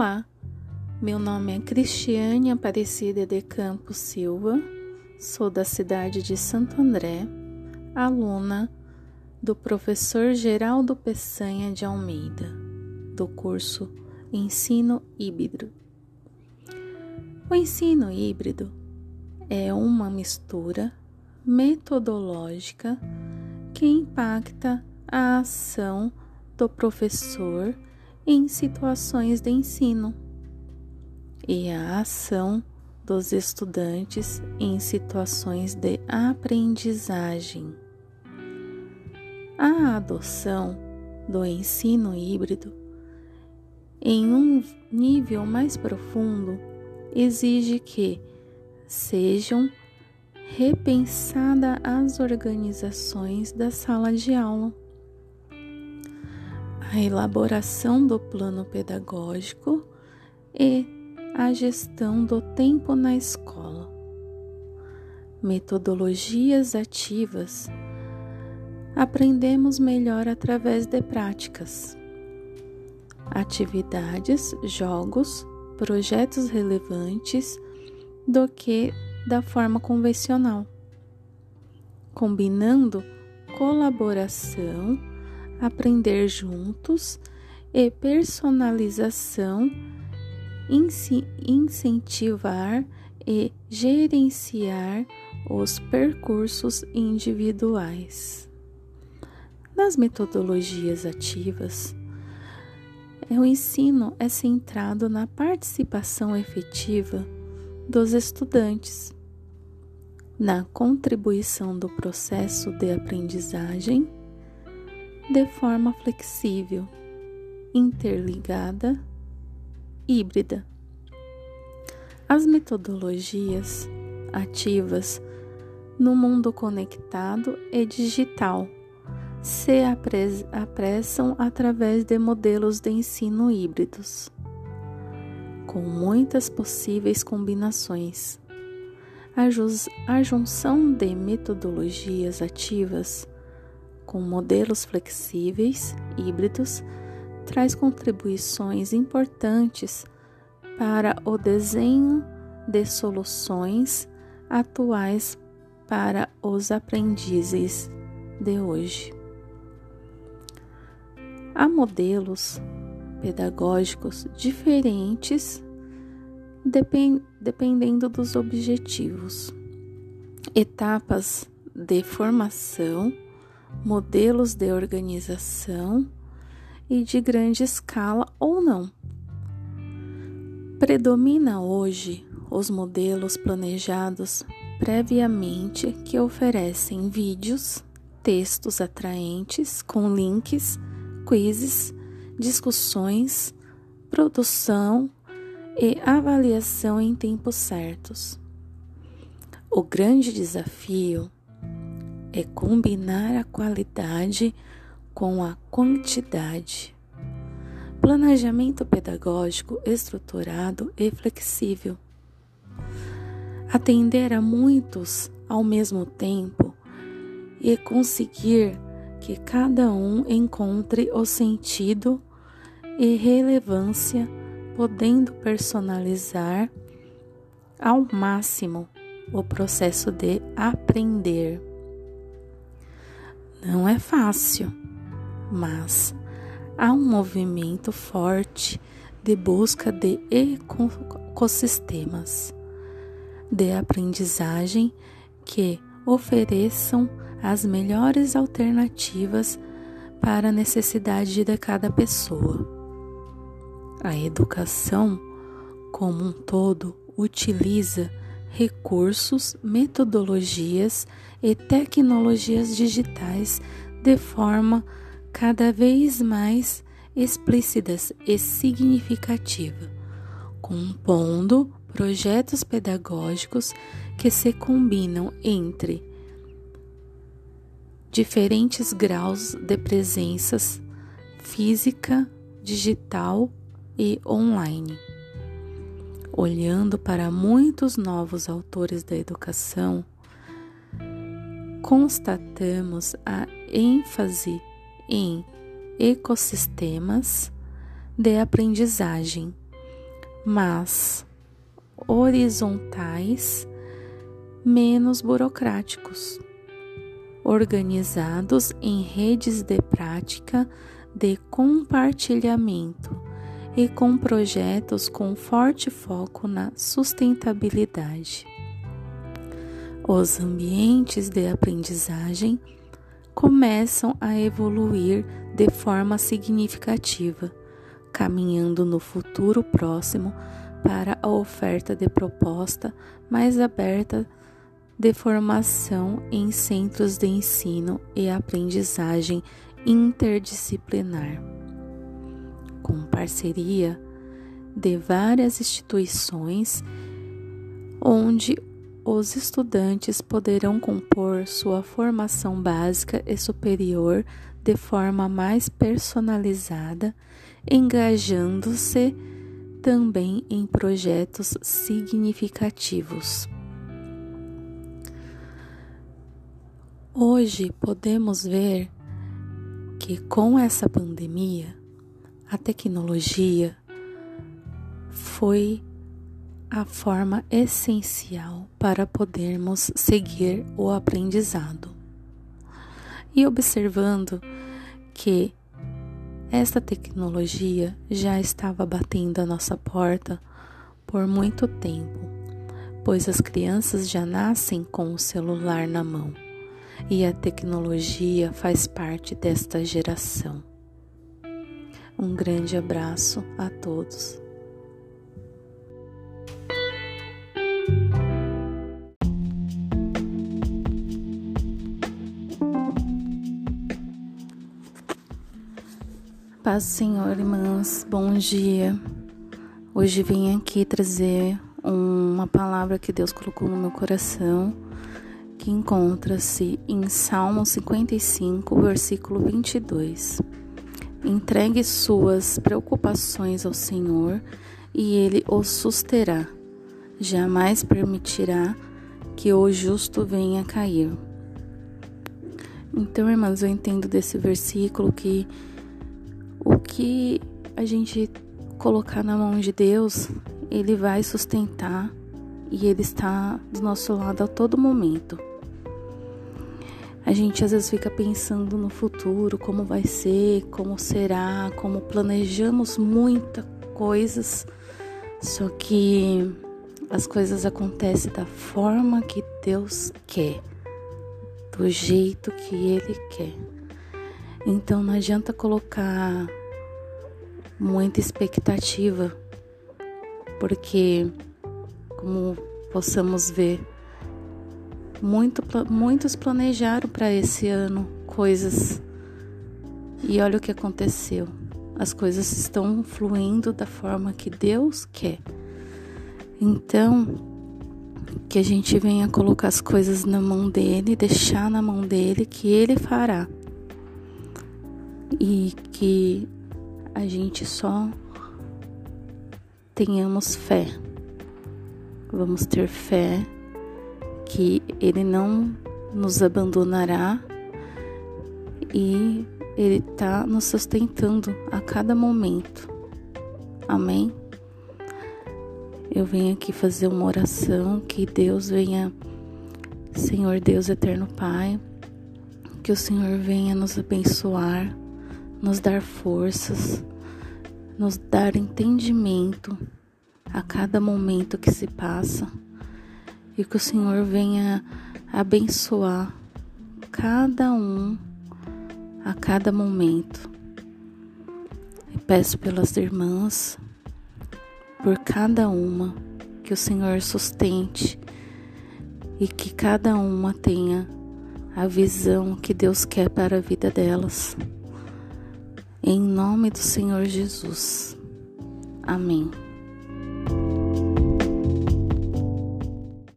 Olá, meu nome é Cristiane Aparecida de Campos Silva, sou da cidade de Santo André, aluna do professor Geraldo Peçanha de Almeida, do curso Ensino Híbrido. O ensino híbrido é uma mistura metodológica que impacta a ação do professor em situações de ensino e a ação dos estudantes em situações de aprendizagem. A adoção do ensino híbrido em um nível mais profundo exige que sejam repensadas as organizações da sala de aula a elaboração do plano pedagógico e a gestão do tempo na escola. Metodologias ativas. Aprendemos melhor através de práticas. Atividades, jogos, projetos relevantes do que da forma convencional, combinando colaboração aprender juntos e personalização, incentivar e gerenciar os percursos individuais. Nas metodologias ativas, o ensino é centrado na participação efetiva dos estudantes, na contribuição do processo de aprendizagem de forma flexível, interligada, híbrida. As metodologias ativas no mundo conectado e digital se apressam através de modelos de ensino híbridos, com muitas possíveis combinações. A junção de metodologias ativas com modelos flexíveis, híbridos, traz contribuições importantes para o desenho de soluções atuais para os aprendizes de hoje. Há modelos pedagógicos diferentes dependendo dos objetivos, etapas de formação modelos de organização e de grande escala ou não. Predomina hoje os modelos planejados previamente que oferecem vídeos, textos atraentes com links, quizzes, discussões, produção e avaliação em tempos certos. O grande desafio é combinar a qualidade com a quantidade. Planejamento pedagógico estruturado e flexível. Atender a muitos ao mesmo tempo e conseguir que cada um encontre o sentido e relevância, podendo personalizar ao máximo o processo de aprender. Não é fácil, mas há um movimento forte de busca de ecossistemas de aprendizagem que ofereçam as melhores alternativas para a necessidade de cada pessoa. A educação, como um todo, utiliza recursos, metodologias e tecnologias digitais de forma cada vez mais explícitas e significativa, compondo projetos pedagógicos que se combinam entre diferentes graus de presenças física, digital e online olhando para muitos novos autores da educação, constatamos a ênfase em ecossistemas de aprendizagem mas horizontais, menos burocráticos, organizados em redes de prática de compartilhamento e com projetos com forte foco na sustentabilidade. Os ambientes de aprendizagem começam a evoluir de forma significativa, caminhando no futuro próximo para a oferta de proposta mais aberta de formação em centros de ensino e aprendizagem interdisciplinar, com parceria de várias instituições onde os estudantes poderão compor sua formação básica e superior de forma mais personalizada, engajando-se também em projetos significativos. Hoje podemos ver que com essa pandemia, a tecnologia foi a forma essencial para podermos seguir o aprendizado. E observando que esta tecnologia já estava batendo a nossa porta por muito tempo, pois as crianças já nascem com o celular na mão e a tecnologia faz parte desta geração. Um grande abraço a todos. Paz Senhor, irmãs, bom dia. Hoje vim aqui trazer uma palavra que Deus colocou no meu coração, que encontra-se em Salmo 55, versículo 22. Entregue suas preocupações ao Senhor e Ele os susterá. Jamais permitirá que o justo venha cair. Então, irmãs, eu entendo desse versículo que o que a gente colocar na mão de Deus, Ele vai sustentar e Ele está do nosso lado a todo momento. A gente às vezes fica pensando no futuro, como vai ser, como será, como planejamos muitas coisas, só que as coisas acontecem da forma que Deus quer, do jeito que Ele quer. Então não adianta colocar muita expectativa, porque como possamos ver, muito, muitos planejaram para esse ano coisas e olha o que aconteceu. As coisas estão fluindo da forma que Deus quer. Então, que a gente venha colocar as coisas na mão dele, deixar na mão dele que ele fará e que a gente só tenhamos fé. Vamos ter fé que Ele não nos abandonará e Ele está nos sustentando a cada momento. Amém? Eu venho aqui fazer uma oração que Deus venha, Senhor Deus Eterno Pai, que o Senhor venha nos abençoar nos dar forças, nos dar entendimento a cada momento que se passa e que o Senhor venha abençoar cada um a cada momento. E peço pelas irmãs, por cada uma, que o Senhor sustente e que cada uma tenha a visão que Deus quer para a vida delas. Em nome do Senhor Jesus. Amém.